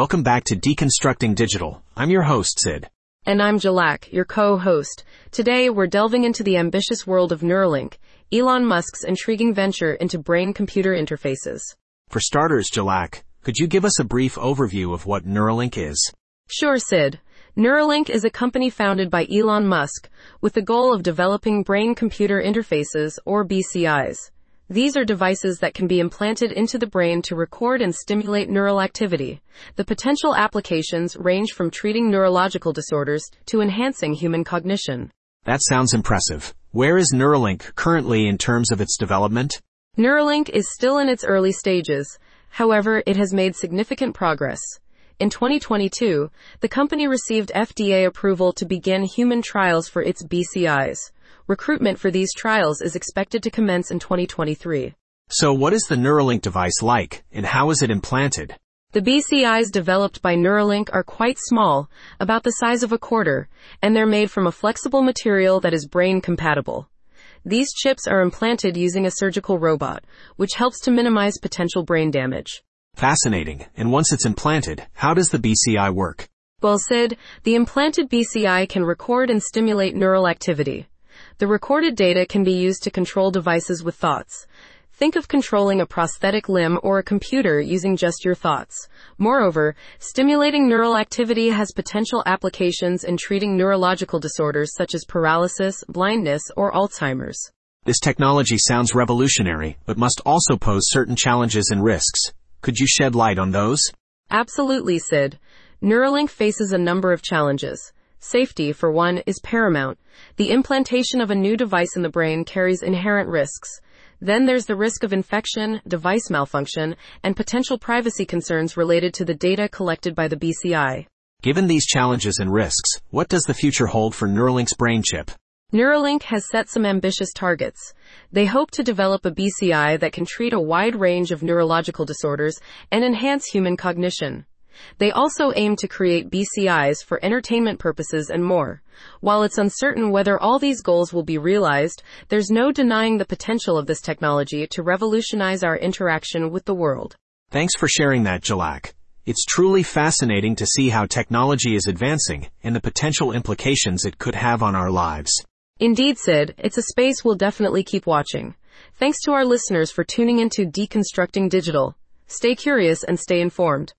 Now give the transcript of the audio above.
Welcome back to Deconstructing Digital. I'm your host, Sid. And I'm Jhalak, your co-host. Today, we're delving into the ambitious world of Neuralink, Elon Musk's intriguing venture into brain-computer interfaces. For starters, Jhalak, could you give us a brief overview of what Neuralink is? Sure, Sid. Neuralink is a company founded by Elon Musk with the goal of developing brain-computer interfaces, or BCIs. These are devices that can be implanted into the brain to record and stimulate neural activity. The potential applications range from treating neurological disorders to enhancing human cognition. That sounds impressive. Where is Neuralink currently in terms of its development? Neuralink is still in its early stages. However, it has made significant progress. In 2022, the company received FDA approval to begin human trials for its BCIs. Recruitment for these trials is expected to commence in 2023. So what is the Neuralink device like, and how is it implanted? The BCIs developed by Neuralink are quite small, about the size of a quarter, and they're made from a flexible material that is brain compatible. These chips are implanted using a surgical robot, which helps to minimize potential brain damage. Fascinating. And once it's implanted, how does the BCI work? Well, Sid, the implanted BCI can record and stimulate neural activity. The recorded data can be used to control devices with thoughts. Think of controlling a prosthetic limb or a computer using just your thoughts. Moreover, stimulating neural activity has potential applications in treating neurological disorders such as paralysis, blindness, or Alzheimer's. This technology sounds revolutionary, but must also pose certain challenges and risks. Could you shed light on those? Absolutely, Sid. Neuralink faces a number of challenges. Safety, for one, is paramount. The implantation of a new device in the brain carries inherent risks. Then there's the risk of infection, device malfunction, and potential privacy concerns related to the data collected by the BCI. Given these challenges and risks, what does the future hold for Neuralink's brain chip? Neuralink has set some ambitious targets. They hope to develop a BCI that can treat a wide range of neurological disorders and enhance human cognition. They also aim to create BCIs for entertainment purposes and more. While it's uncertain whether all these goals will be realized, there's no denying the potential of this technology to revolutionize our interaction with the world. Thanks for sharing that, Jhalak. It's truly fascinating to see how technology is advancing and the potential implications it could have on our lives. Indeed, Sid, it's a space we'll definitely keep watching. Thanks to our listeners for tuning into Deconstructing Digital. Stay curious and stay informed.